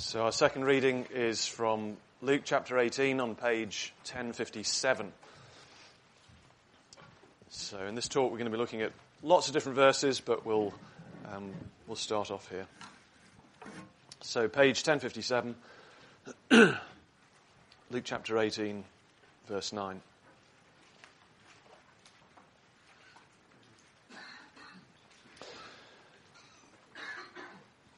So our second reading is from Luke chapter 18 on page 1057. So in this talk we're going to be looking at lots of different verses, but we'll, um, we'll start off here. So page 1057, Luke chapter 18, verse 9.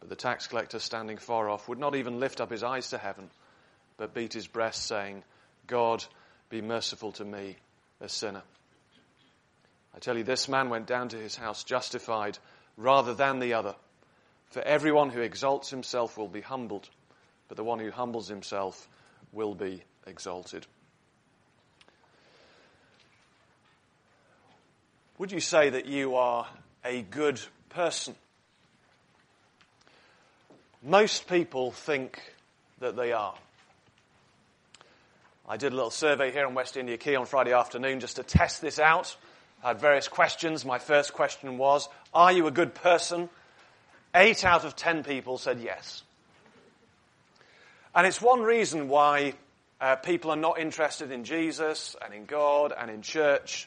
But the tax collector, standing far off, would not even lift up his eyes to heaven, but beat his breast, saying, God, be merciful to me, a sinner. I tell you, this man went down to his house justified rather than the other. For everyone who exalts himself will be humbled, but the one who humbles himself will be exalted. Would you say that you are a good person? Most people think that they are. I did a little survey here on West India Quay on Friday afternoon just to test this out. I had various questions. My first question was, Are you a good person? Eight out of ten people said yes. And it's one reason why uh, people are not interested in Jesus and in God and in church.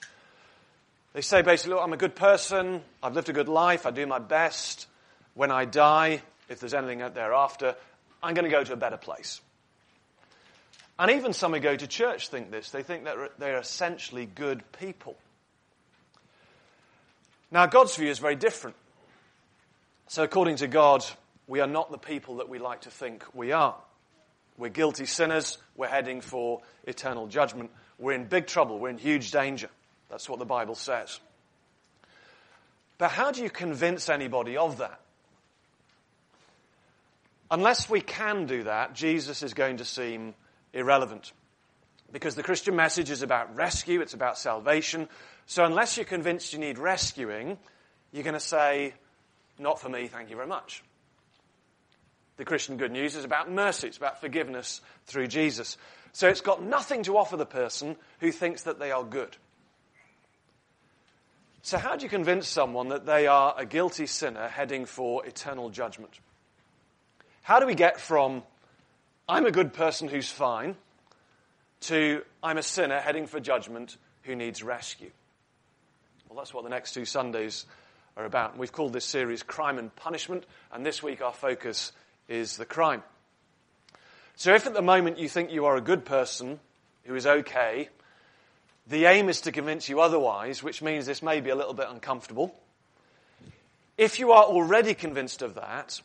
They say basically, Look, I'm a good person. I've lived a good life. I do my best. When I die, if there's anything out thereafter, I'm going to go to a better place. And even some who go to church think this. They think that they're essentially good people. Now, God's view is very different. So, according to God, we are not the people that we like to think we are. We're guilty sinners. We're heading for eternal judgment. We're in big trouble. We're in huge danger. That's what the Bible says. But how do you convince anybody of that? Unless we can do that, Jesus is going to seem irrelevant. Because the Christian message is about rescue, it's about salvation. So unless you're convinced you need rescuing, you're going to say, Not for me, thank you very much. The Christian good news is about mercy, it's about forgiveness through Jesus. So it's got nothing to offer the person who thinks that they are good. So, how do you convince someone that they are a guilty sinner heading for eternal judgment? How do we get from I'm a good person who's fine to I'm a sinner heading for judgment who needs rescue? Well, that's what the next two Sundays are about. We've called this series Crime and Punishment, and this week our focus is the crime. So if at the moment you think you are a good person who is okay, the aim is to convince you otherwise, which means this may be a little bit uncomfortable. If you are already convinced of that,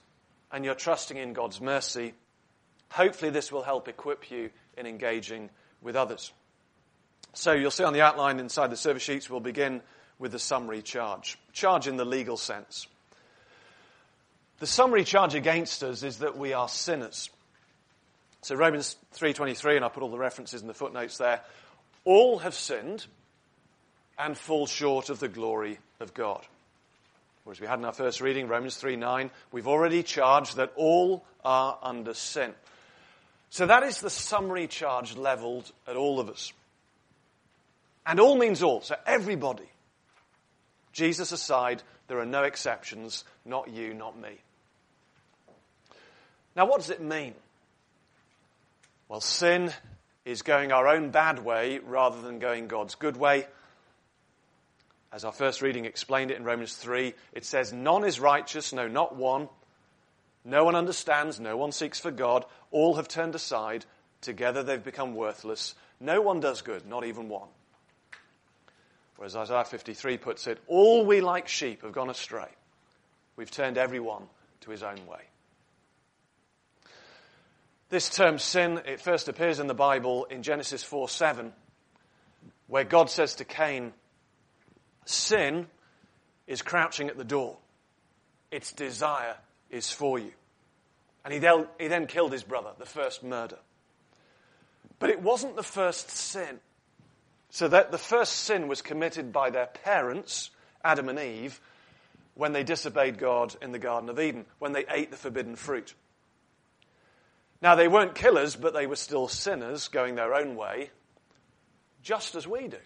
and you're trusting in God's mercy, hopefully this will help equip you in engaging with others. So you'll see on the outline inside the service sheets, we'll begin with the summary charge. Charge in the legal sense. The summary charge against us is that we are sinners. So Romans 3.23, and I put all the references in the footnotes there. All have sinned and fall short of the glory of God. Whereas we had in our first reading, Romans 3 9, we've already charged that all are under sin. So that is the summary charge leveled at all of us. And all means all, so everybody. Jesus aside, there are no exceptions, not you, not me. Now, what does it mean? Well, sin is going our own bad way rather than going God's good way. As our first reading explained it in Romans 3, it says, None is righteous, no, not one. No one understands, no one seeks for God. All have turned aside. Together they've become worthless. No one does good, not even one. Whereas Isaiah 53 puts it, All we like sheep have gone astray. We've turned everyone to his own way. This term sin, it first appears in the Bible in Genesis 4 7, where God says to Cain, Sin is crouching at the door. Its desire is for you. And he then, he then killed his brother, the first murder. But it wasn't the first sin. So that the first sin was committed by their parents, Adam and Eve, when they disobeyed God in the Garden of Eden, when they ate the forbidden fruit. Now, they weren't killers, but they were still sinners going their own way, just as we do.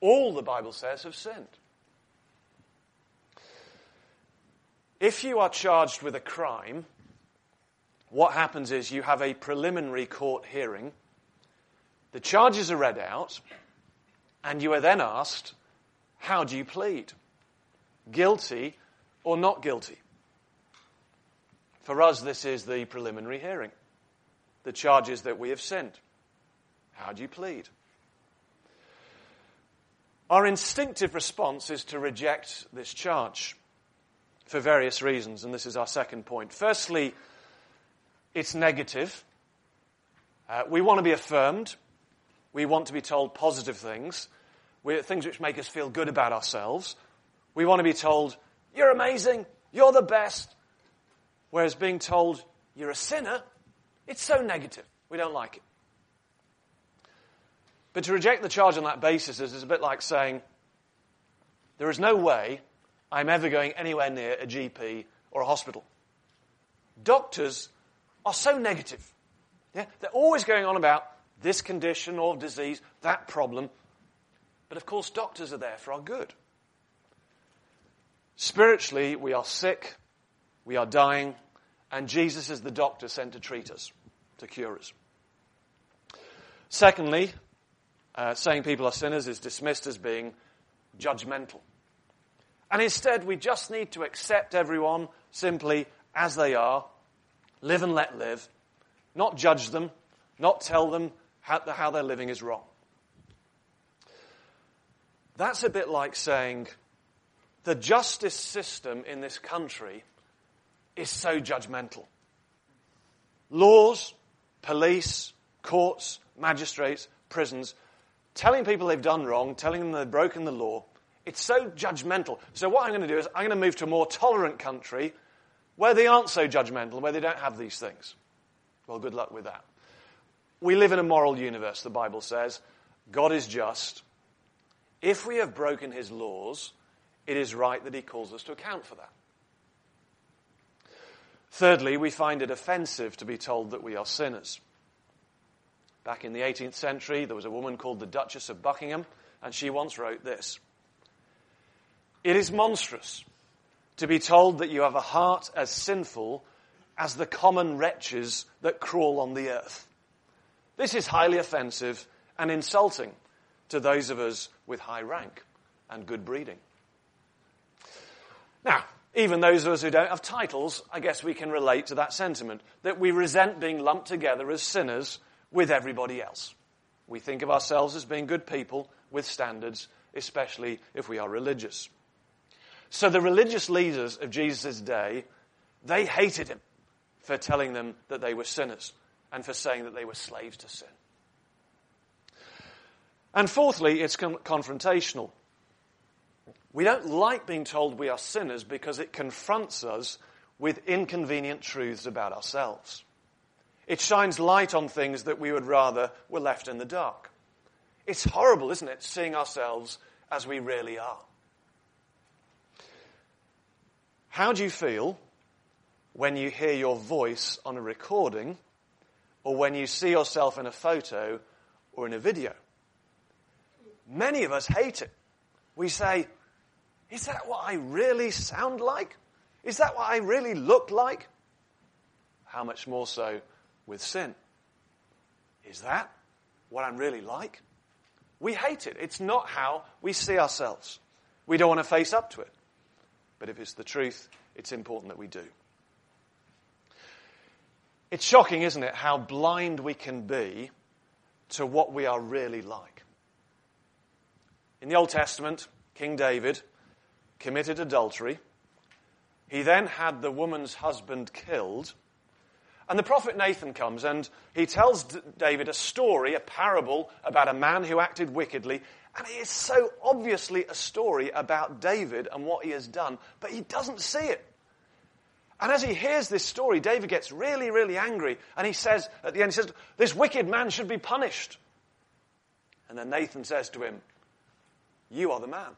All the Bible says have sinned. If you are charged with a crime, what happens is you have a preliminary court hearing, the charges are read out, and you are then asked, How do you plead? Guilty or not guilty? For us, this is the preliminary hearing. The charges that we have sinned. How do you plead? Our instinctive response is to reject this charge for various reasons, and this is our second point. Firstly, it's negative. Uh, we want to be affirmed. We want to be told positive things, we, things which make us feel good about ourselves. We want to be told, You're amazing, you're the best. Whereas being told, You're a sinner, it's so negative. We don't like it. But to reject the charge on that basis is, is a bit like saying, There is no way I'm ever going anywhere near a GP or a hospital. Doctors are so negative. Yeah? They're always going on about this condition or disease, that problem. But of course, doctors are there for our good. Spiritually, we are sick, we are dying, and Jesus is the doctor sent to treat us, to cure us. Secondly, uh, saying people are sinners is dismissed as being judgmental. And instead, we just need to accept everyone simply as they are, live and let live, not judge them, not tell them how, how they're living is wrong. That's a bit like saying the justice system in this country is so judgmental. Laws, police, courts, magistrates, prisons, telling people they've done wrong, telling them they've broken the law, it's so judgmental. So what I'm going to do is I'm going to move to a more tolerant country where they aren't so judgmental, where they don't have these things. Well, good luck with that. We live in a moral universe, the Bible says. God is just. If we have broken his laws, it is right that he calls us to account for that. Thirdly, we find it offensive to be told that we are sinners. Back in the 18th century, there was a woman called the Duchess of Buckingham, and she once wrote this it is monstrous to be told that you have a heart as sinful as the common wretches that crawl on the earth. This is highly offensive and insulting to those of us with high rank and good breeding. Now, even those of us who don't have titles, I guess we can relate to that sentiment that we resent being lumped together as sinners with everybody else. We think of ourselves as being good people with standards, especially if we are religious. So the religious leaders of Jesus' day, they hated him for telling them that they were sinners and for saying that they were slaves to sin. And fourthly, it's con- confrontational. We don't like being told we are sinners because it confronts us with inconvenient truths about ourselves. It shines light on things that we would rather were left in the dark. It's horrible, isn't it, seeing ourselves as we really are. How do you feel when you hear your voice on a recording or when you see yourself in a photo or in a video? Many of us hate it. We say, Is that what I really sound like? Is that what I really look like? How much more so with sin? Is that what I'm really like? We hate it. It's not how we see ourselves. We don't want to face up to it. But if it's the truth, it's important that we do. It's shocking, isn't it, how blind we can be to what we are really like. In the Old Testament, King David committed adultery. He then had the woman's husband killed. And the prophet Nathan comes and he tells David a story, a parable about a man who acted wickedly and it is so obviously a story about David and what he has done, but he doesn't see it. And as he hears this story, David gets really, really angry. And he says, at the end, he says, This wicked man should be punished. And then Nathan says to him, You are the man.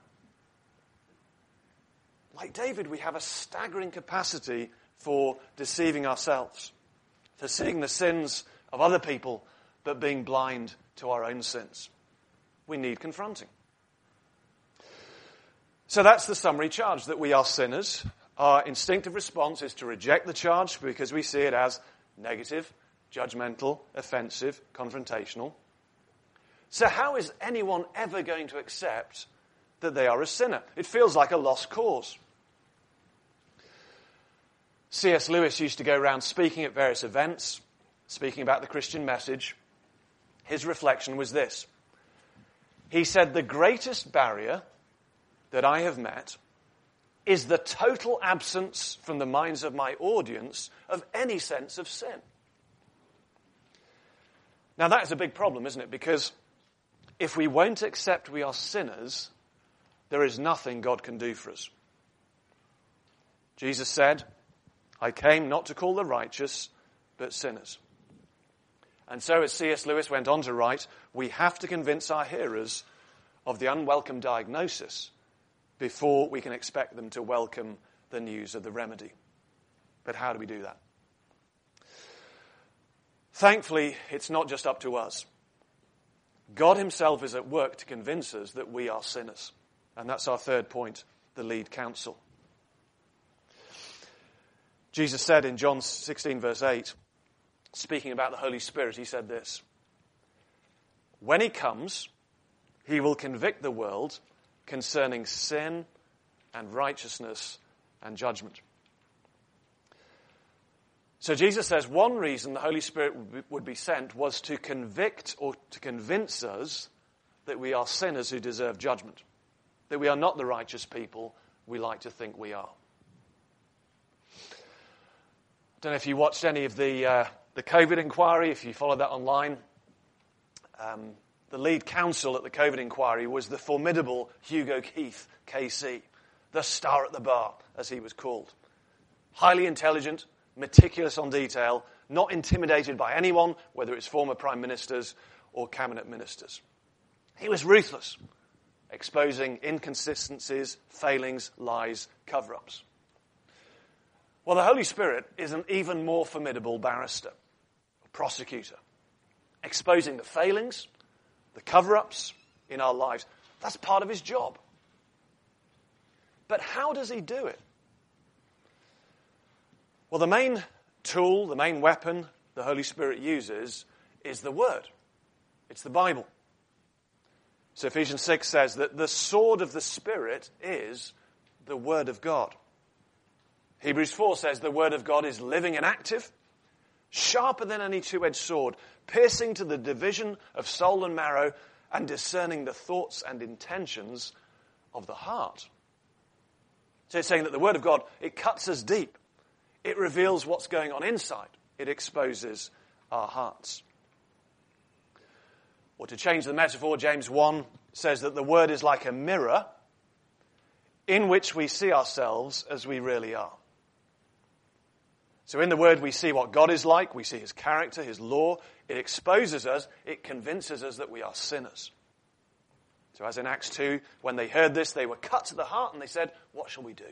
Like David, we have a staggering capacity for deceiving ourselves, for seeing the sins of other people, but being blind to our own sins. We need confronting. So that's the summary charge that we are sinners. Our instinctive response is to reject the charge because we see it as negative, judgmental, offensive, confrontational. So, how is anyone ever going to accept that they are a sinner? It feels like a lost cause. C.S. Lewis used to go around speaking at various events, speaking about the Christian message. His reflection was this He said, The greatest barrier that I have met is the total absence from the minds of my audience of any sense of sin. Now, that is a big problem, isn't it? Because if we won't accept we are sinners, there is nothing God can do for us. Jesus said, I came not to call the righteous, but sinners. And so, as C.S. Lewis went on to write, we have to convince our hearers of the unwelcome diagnosis before we can expect them to welcome the news of the remedy. But how do we do that? Thankfully, it's not just up to us. God Himself is at work to convince us that we are sinners. And that's our third point, the lead counsel. Jesus said in John 16, verse 8, speaking about the Holy Spirit, He said this When He comes, He will convict the world concerning sin and righteousness and judgment. So Jesus says one reason the Holy Spirit would be sent was to convict or to convince us that we are sinners who deserve judgment, that we are not the righteous people we like to think we are. I don't know if you watched any of the, uh, the COVID inquiry, if you followed that online. Um, the lead counsel at the COVID inquiry was the formidable Hugo Keith, KC, the star at the bar, as he was called. Highly intelligent, meticulous on detail, not intimidated by anyone, whether it's former prime ministers or cabinet ministers. He was ruthless, exposing inconsistencies, failings, lies, cover ups. Well, the Holy Spirit is an even more formidable barrister, prosecutor, exposing the failings, the cover ups in our lives. That's part of his job. But how does he do it? Well, the main tool, the main weapon the Holy Spirit uses is the Word. It's the Bible. So Ephesians 6 says that the sword of the Spirit is the Word of God. Hebrews 4 says the Word of God is living and active, sharper than any two edged sword, piercing to the division of soul and marrow, and discerning the thoughts and intentions of the heart. So it's saying that the Word of God, it cuts us deep. It reveals what's going on inside. It exposes our hearts. Or to change the metaphor, James 1 says that the Word is like a mirror in which we see ourselves as we really are. So in the Word, we see what God is like, we see His character, His law. It exposes us, it convinces us that we are sinners. So, as in Acts 2, when they heard this, they were cut to the heart and they said, What shall we do?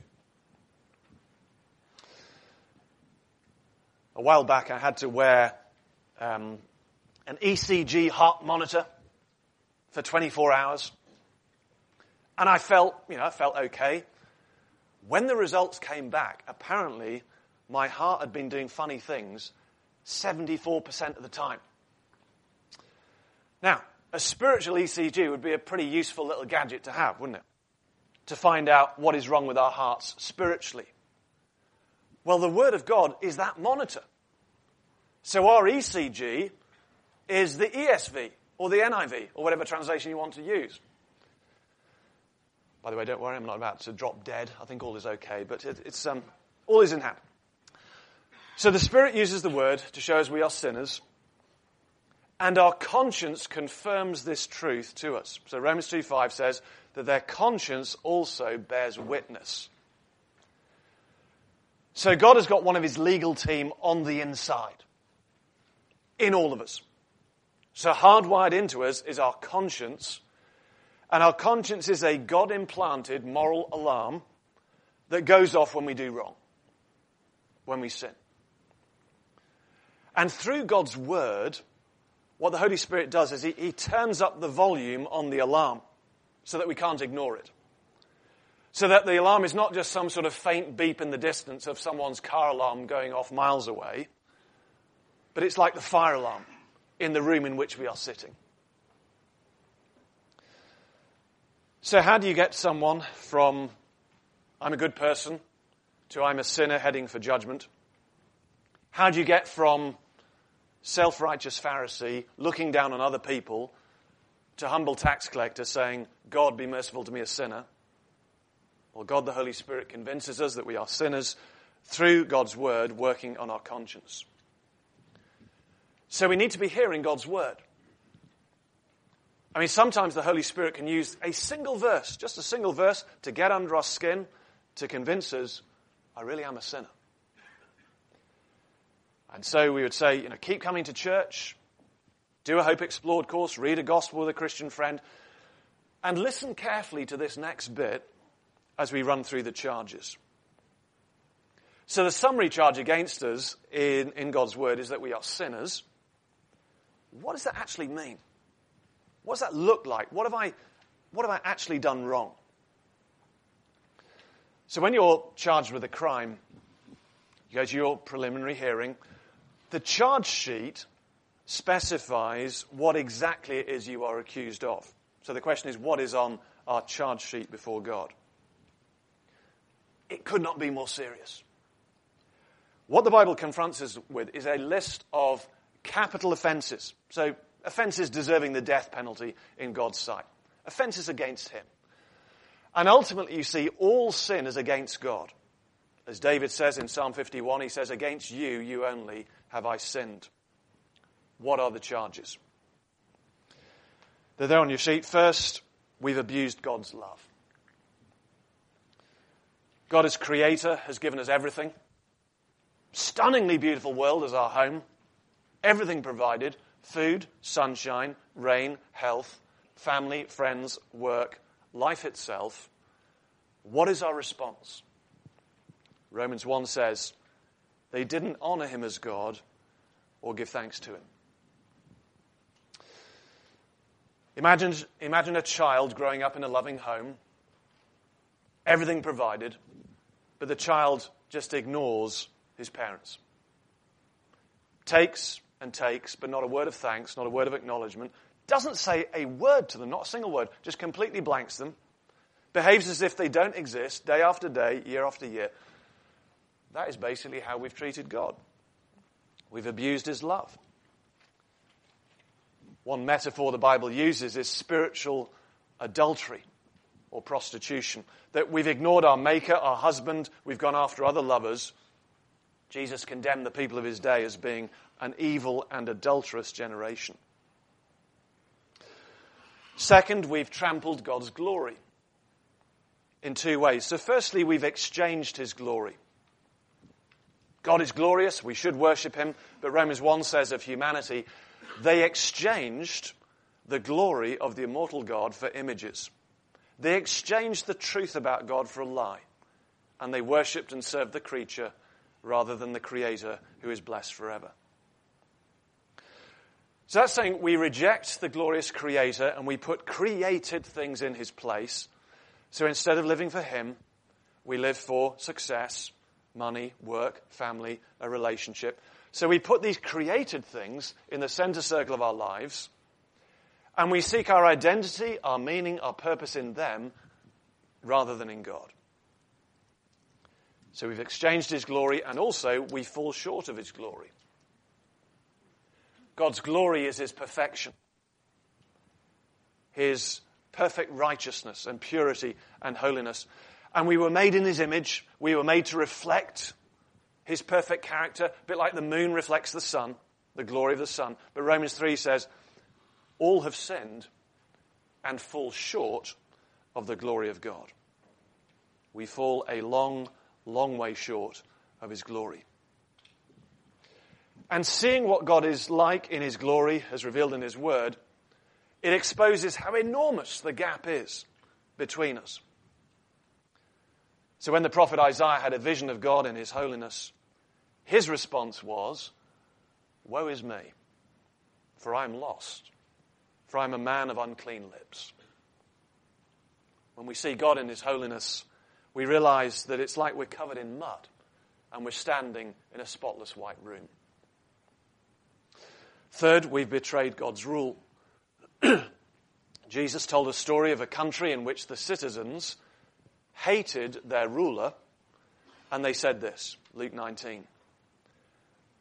A while back, I had to wear um, an ECG heart monitor for 24 hours. And I felt, you know, I felt okay. When the results came back, apparently my heart had been doing funny things 74% of the time. Now, a spiritual ECG would be a pretty useful little gadget to have, wouldn't it? To find out what is wrong with our hearts spiritually. Well, the Word of God is that monitor. So our ECG is the ESV or the NIV or whatever translation you want to use. By the way, don't worry, I'm not about to drop dead. I think all is okay, but it, it's um, all is in hand. So the Spirit uses the word to show us we are sinners, and our conscience confirms this truth to us. So Romans 2:5 says that their conscience also bears witness. So God has got one of his legal team on the inside, in all of us. So hardwired into us is our conscience, and our conscience is a God implanted moral alarm that goes off when we do wrong, when we sin. And through God's word, what the Holy Spirit does is he, he turns up the volume on the alarm so that we can't ignore it. So that the alarm is not just some sort of faint beep in the distance of someone's car alarm going off miles away, but it's like the fire alarm in the room in which we are sitting. So, how do you get someone from I'm a good person to I'm a sinner heading for judgment? How do you get from self righteous Pharisee looking down on other people to humble tax collector saying, God be merciful to me, a sinner? Well, God the Holy Spirit convinces us that we are sinners through God's word working on our conscience. So we need to be hearing God's word. I mean, sometimes the Holy Spirit can use a single verse, just a single verse, to get under our skin, to convince us, I really am a sinner. And so we would say, you know, keep coming to church, do a Hope Explored course, read a gospel with a Christian friend, and listen carefully to this next bit as we run through the charges. So the summary charge against us in, in God's word is that we are sinners. What does that actually mean? What does that look like? What have I, what have I actually done wrong? So when you're charged with a crime, you go to your preliminary hearing, the charge sheet specifies what exactly it is you are accused of. So the question is, what is on our charge sheet before God? It could not be more serious. What the Bible confronts us with is a list of capital offenses. So, offenses deserving the death penalty in God's sight. Offenses against Him. And ultimately, you see, all sin is against God. As David says in Psalm 51, he says, Against you, you only have I sinned. What are the charges? They're there on your sheet. First, we've abused God's love. God, as creator, has given us everything. Stunningly beautiful world as our home. Everything provided food, sunshine, rain, health, family, friends, work, life itself. What is our response? Romans 1 says, they didn't honor him as God or give thanks to him. Imagine, imagine a child growing up in a loving home, everything provided, but the child just ignores his parents. Takes and takes, but not a word of thanks, not a word of acknowledgement. Doesn't say a word to them, not a single word, just completely blanks them. Behaves as if they don't exist day after day, year after year. That is basically how we've treated God. We've abused his love. One metaphor the Bible uses is spiritual adultery or prostitution. That we've ignored our maker, our husband, we've gone after other lovers. Jesus condemned the people of his day as being an evil and adulterous generation. Second, we've trampled God's glory in two ways. So, firstly, we've exchanged his glory. God is glorious, we should worship him, but Romans 1 says of humanity, they exchanged the glory of the immortal God for images. They exchanged the truth about God for a lie, and they worshipped and served the creature rather than the Creator who is blessed forever. So that's saying we reject the glorious Creator and we put created things in His place. So instead of living for Him, we live for success, money, work, family, a relationship. So we put these created things in the center circle of our lives, and we seek our identity, our meaning, our purpose in them rather than in God. So we've exchanged His glory, and also we fall short of His glory. God's glory is His perfection, His perfect righteousness and purity and holiness. And we were made in his image. We were made to reflect his perfect character, a bit like the moon reflects the sun, the glory of the sun. But Romans 3 says, all have sinned and fall short of the glory of God. We fall a long, long way short of his glory. And seeing what God is like in his glory, as revealed in his word, it exposes how enormous the gap is between us. So when the prophet Isaiah had a vision of God in his holiness, his response was, Woe is me, for I am lost, for I am a man of unclean lips. When we see God in his holiness, we realize that it's like we're covered in mud and we're standing in a spotless white room. Third, we've betrayed God's rule. Jesus told a story of a country in which the citizens hated their ruler, and they said this Luke 19.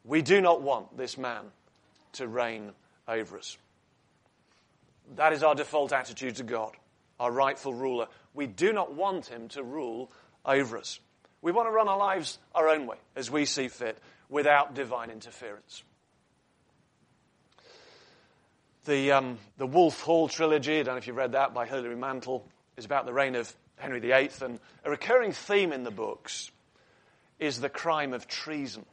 We do not want this man to reign over us. That is our default attitude to God, our rightful ruler. We do not want him to rule over us. We want to run our lives our own way, as we see fit, without divine interference. The, um, the Wolf Hall trilogy, I don't know if you've read that by Hilary Mantel, is about the reign of Henry VIII. And a recurring theme in the books is the crime of treason.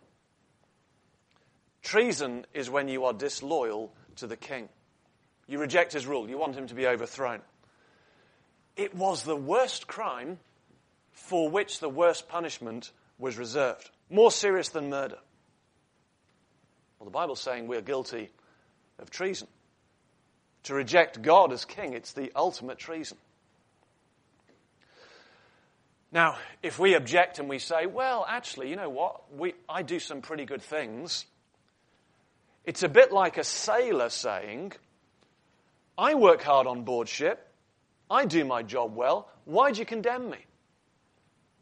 Treason is when you are disloyal to the king. You reject his rule, you want him to be overthrown. It was the worst crime for which the worst punishment was reserved. More serious than murder. Well, the Bible's saying we're guilty of treason. To reject God as king, it's the ultimate treason. Now, if we object and we say, well, actually, you know what? We, I do some pretty good things. It's a bit like a sailor saying, I work hard on board ship. I do my job well. Why do you condemn me?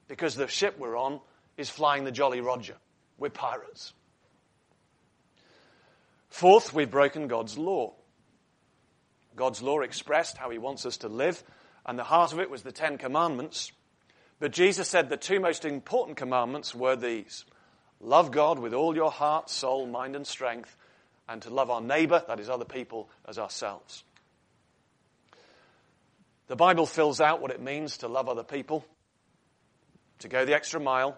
Because the ship we're on is flying the Jolly Roger. We're pirates. Fourth, we've broken God's law. God's law expressed how he wants us to live, and the heart of it was the Ten Commandments. But Jesus said the two most important commandments were these love God with all your heart, soul, mind, and strength, and to love our neighbor, that is, other people, as ourselves. The Bible fills out what it means to love other people, to go the extra mile,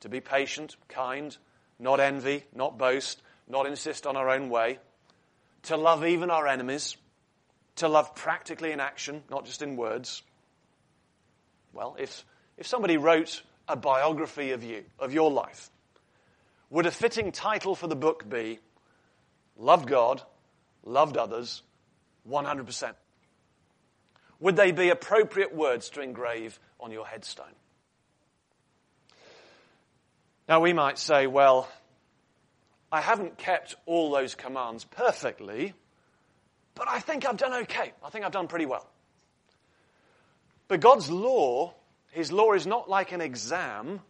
to be patient, kind, not envy, not boast, not insist on our own way, to love even our enemies to love practically in action, not just in words? Well, if, if somebody wrote a biography of you, of your life, would a fitting title for the book be Loved God, Loved Others, 100%? Would they be appropriate words to engrave on your headstone? Now, we might say, well, I haven't kept all those commands perfectly, but I think I've done okay. I think I've done pretty well. But God's law, His law is not like an exam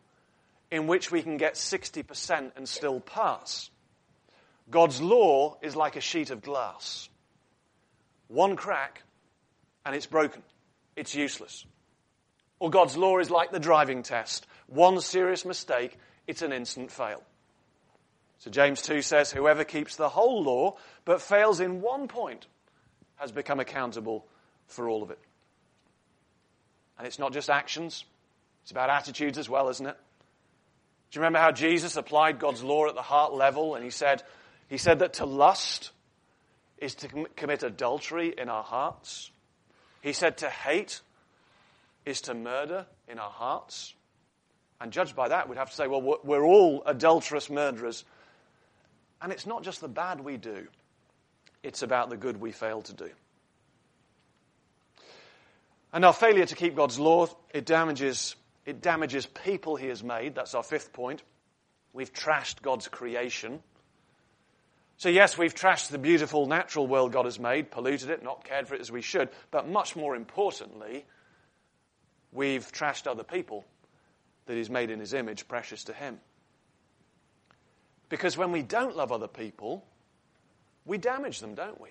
in which we can get 60% and still pass. God's law is like a sheet of glass. One crack and it's broken. It's useless. Or God's law is like the driving test. One serious mistake, it's an instant fail. So James 2 says, Whoever keeps the whole law but fails in one point has become accountable for all of it. And it's not just actions, it's about attitudes as well, isn't it? Do you remember how Jesus applied God's law at the heart level and he said, he said that to lust is to commit adultery in our hearts. He said to hate is to murder in our hearts. And judged by that, we'd have to say, well, we're all adulterous murderers. And it's not just the bad we do, it's about the good we fail to do. And our failure to keep God's law, it damages, it damages people he has made. That's our fifth point. We've trashed God's creation. So, yes, we've trashed the beautiful natural world God has made, polluted it, not cared for it as we should. But much more importantly, we've trashed other people that He's made in His image, precious to Him. Because when we don't love other people, we damage them, don't we?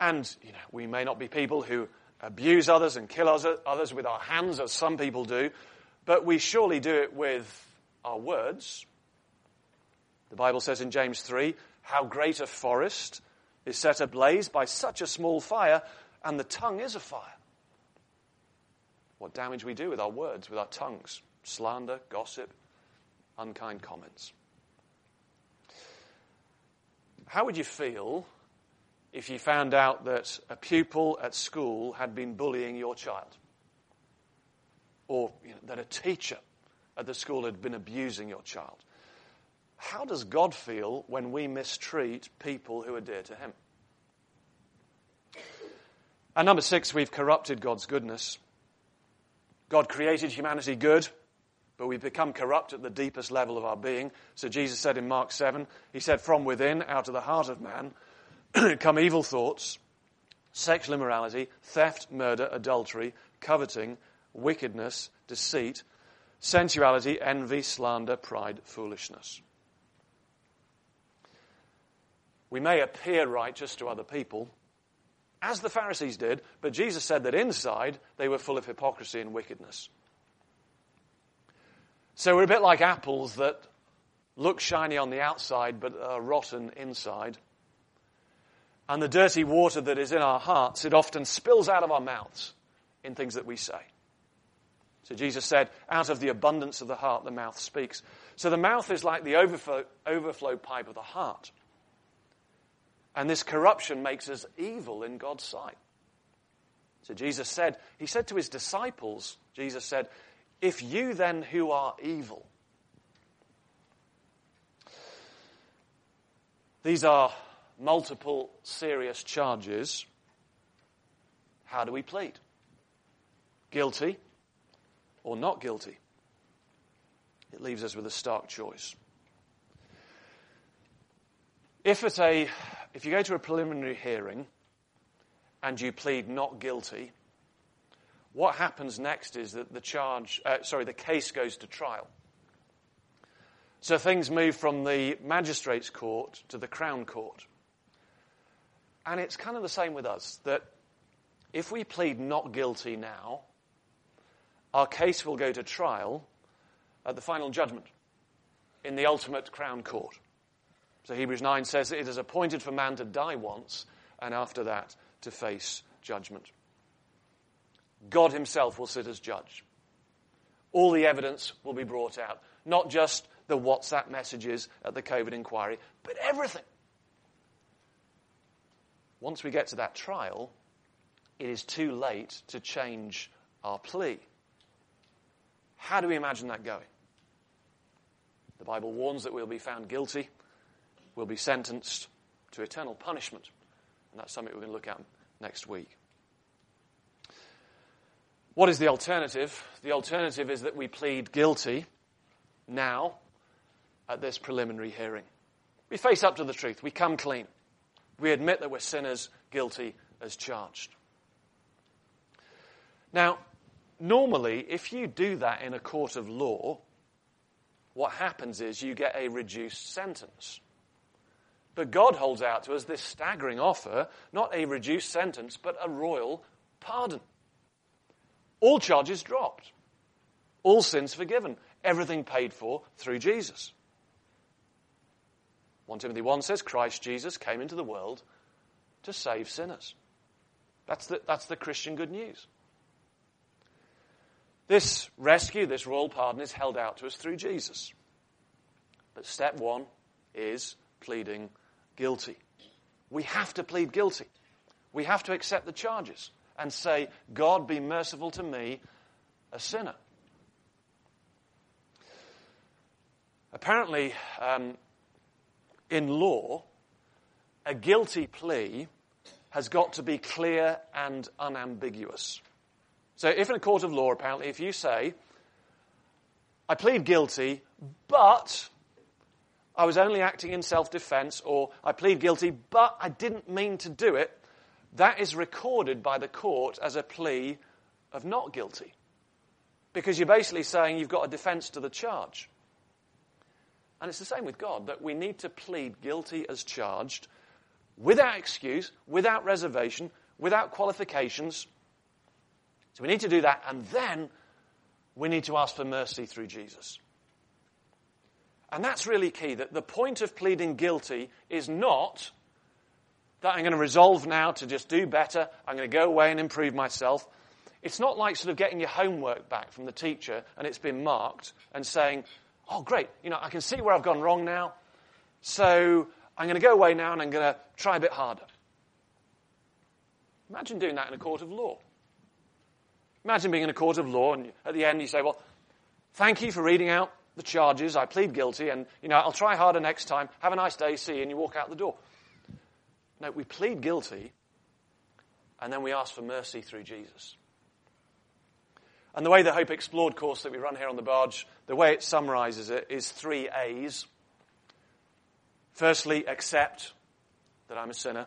And, you know, we may not be people who abuse others and kill others with our hands, as some people do, but we surely do it with our words. The Bible says in James 3 how great a forest is set ablaze by such a small fire, and the tongue is a fire. What damage we do with our words, with our tongues slander, gossip, unkind comments. How would you feel if you found out that a pupil at school had been bullying your child? Or you know, that a teacher at the school had been abusing your child? How does God feel when we mistreat people who are dear to Him? And number six, we've corrupted God's goodness. God created humanity good, but we've become corrupt at the deepest level of our being. So Jesus said in Mark 7, He said, From within, out of the heart of man, come evil thoughts, sexual immorality, theft, murder, adultery, coveting, wickedness, deceit, sensuality, envy, slander, pride, foolishness. We may appear righteous to other people, as the Pharisees did, but Jesus said that inside they were full of hypocrisy and wickedness. So we're a bit like apples that look shiny on the outside but are rotten inside. And the dirty water that is in our hearts, it often spills out of our mouths in things that we say. So Jesus said, out of the abundance of the heart, the mouth speaks. So the mouth is like the overflow, overflow pipe of the heart. And this corruption makes us evil in God's sight. So Jesus said, He said to His disciples, Jesus said, If you then who are evil, these are multiple serious charges, how do we plead? Guilty or not guilty? It leaves us with a stark choice. If at a if you go to a preliminary hearing and you plead not guilty, what happens next is that the charge, uh, sorry, the case goes to trial. So things move from the magistrate's court to the crown court. And it's kind of the same with us that if we plead not guilty now, our case will go to trial at the final judgment in the ultimate crown court. So Hebrews 9 says that it is appointed for man to die once, and after that to face judgment. God himself will sit as judge. All the evidence will be brought out, not just the WhatsApp messages at the COVID inquiry, but everything. Once we get to that trial, it is too late to change our plea. How do we imagine that going? The Bible warns that we'll be found guilty we'll be sentenced to eternal punishment. And that's something we're going to look at next week. What is the alternative? The alternative is that we plead guilty now at this preliminary hearing. We face up to the truth. We come clean. We admit that we're sinners, guilty as charged. Now, normally, if you do that in a court of law, what happens is you get a reduced sentence. But God holds out to us this staggering offer, not a reduced sentence, but a royal pardon. All charges dropped, all sins forgiven, everything paid for through Jesus. 1 Timothy 1 says Christ Jesus came into the world to save sinners. That's the, that's the Christian good news. This rescue, this royal pardon, is held out to us through Jesus. But step one is pleading guilty. We have to plead guilty. We have to accept the charges and say, God, be merciful to me, a sinner. Apparently, um, in law, a guilty plea has got to be clear and unambiguous. So, if in a court of law, apparently, if you say, I plead guilty, but I was only acting in self defense, or I plead guilty, but I didn't mean to do it, that is recorded by the court as a plea of not guilty. Because you're basically saying you've got a defense to the charge. And it's the same with God, that we need to plead guilty as charged without excuse, without reservation, without qualifications. So we need to do that, and then we need to ask for mercy through Jesus. And that's really key that the point of pleading guilty is not that I'm going to resolve now to just do better, I'm going to go away and improve myself. It's not like sort of getting your homework back from the teacher and it's been marked and saying, oh, great, you know, I can see where I've gone wrong now. So I'm going to go away now and I'm going to try a bit harder. Imagine doing that in a court of law. Imagine being in a court of law and at the end you say, well, thank you for reading out the charges. I plead guilty and, you know, I'll try harder next time. Have a nice day. See you. And you walk out the door. No, we plead guilty and then we ask for mercy through Jesus. And the way the Hope Explored course that we run here on the barge, the way it summarizes it is three A's. Firstly, accept that I'm a sinner.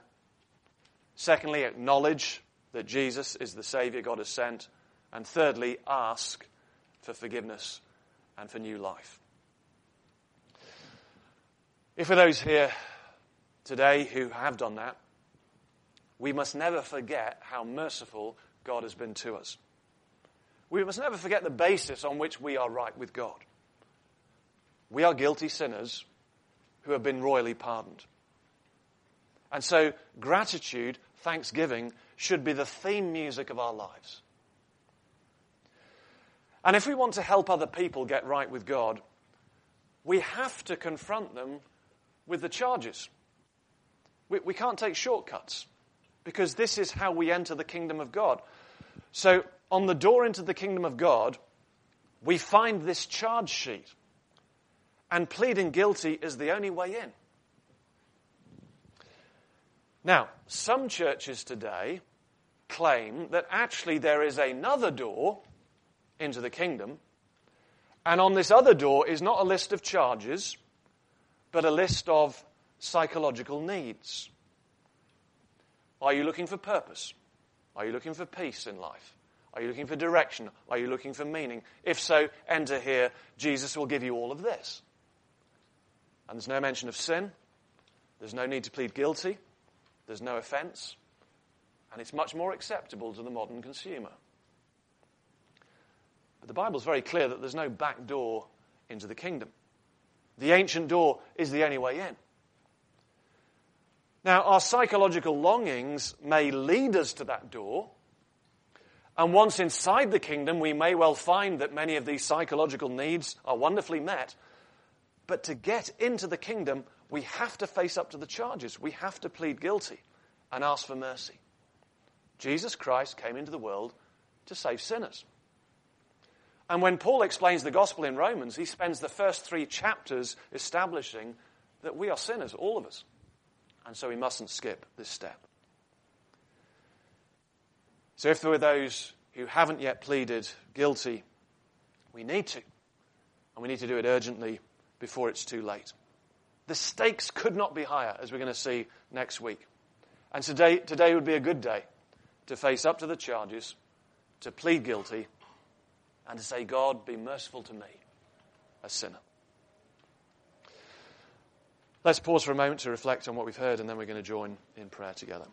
Secondly, acknowledge that Jesus is the Savior God has sent. And thirdly, ask for forgiveness and for new life. If for those here today who have done that, we must never forget how merciful God has been to us. We must never forget the basis on which we are right with God. We are guilty sinners who have been royally pardoned. And so, gratitude, thanksgiving, should be the theme music of our lives. And if we want to help other people get right with God, we have to confront them with the charges. We, we, can't take shortcuts because this is how we enter the kingdom of God. So, on the door into the kingdom of God, we find this charge sheet. And pleading guilty is the only way in. Now, some churches today claim that actually there is another door into the kingdom. And on this other door is not a list of charges, but a list of psychological needs. Are you looking for purpose? Are you looking for peace in life? Are you looking for direction? Are you looking for meaning? If so, enter here. Jesus will give you all of this. And there's no mention of sin. There's no need to plead guilty. There's no offense. And it's much more acceptable to the modern consumer. But the Bible's very clear that there's no back door into the kingdom. The ancient door is the only way in. Now, our psychological longings may lead us to that door. And once inside the kingdom, we may well find that many of these psychological needs are wonderfully met. But to get into the kingdom, we have to face up to the charges. We have to plead guilty and ask for mercy. Jesus Christ came into the world to save sinners. And when Paul explains the gospel in Romans, he spends the first three chapters establishing that we are sinners, all of us. And so we mustn't skip this step. So if there were those who haven't yet pleaded guilty, we need to. And we need to do it urgently before it's too late. The stakes could not be higher, as we're going to see next week. And today, today would be a good day to face up to the charges, to plead guilty, and to say, God, be merciful to me, a sinner. Let's pause for a moment to reflect on what we've heard, and then we're going to join in prayer together.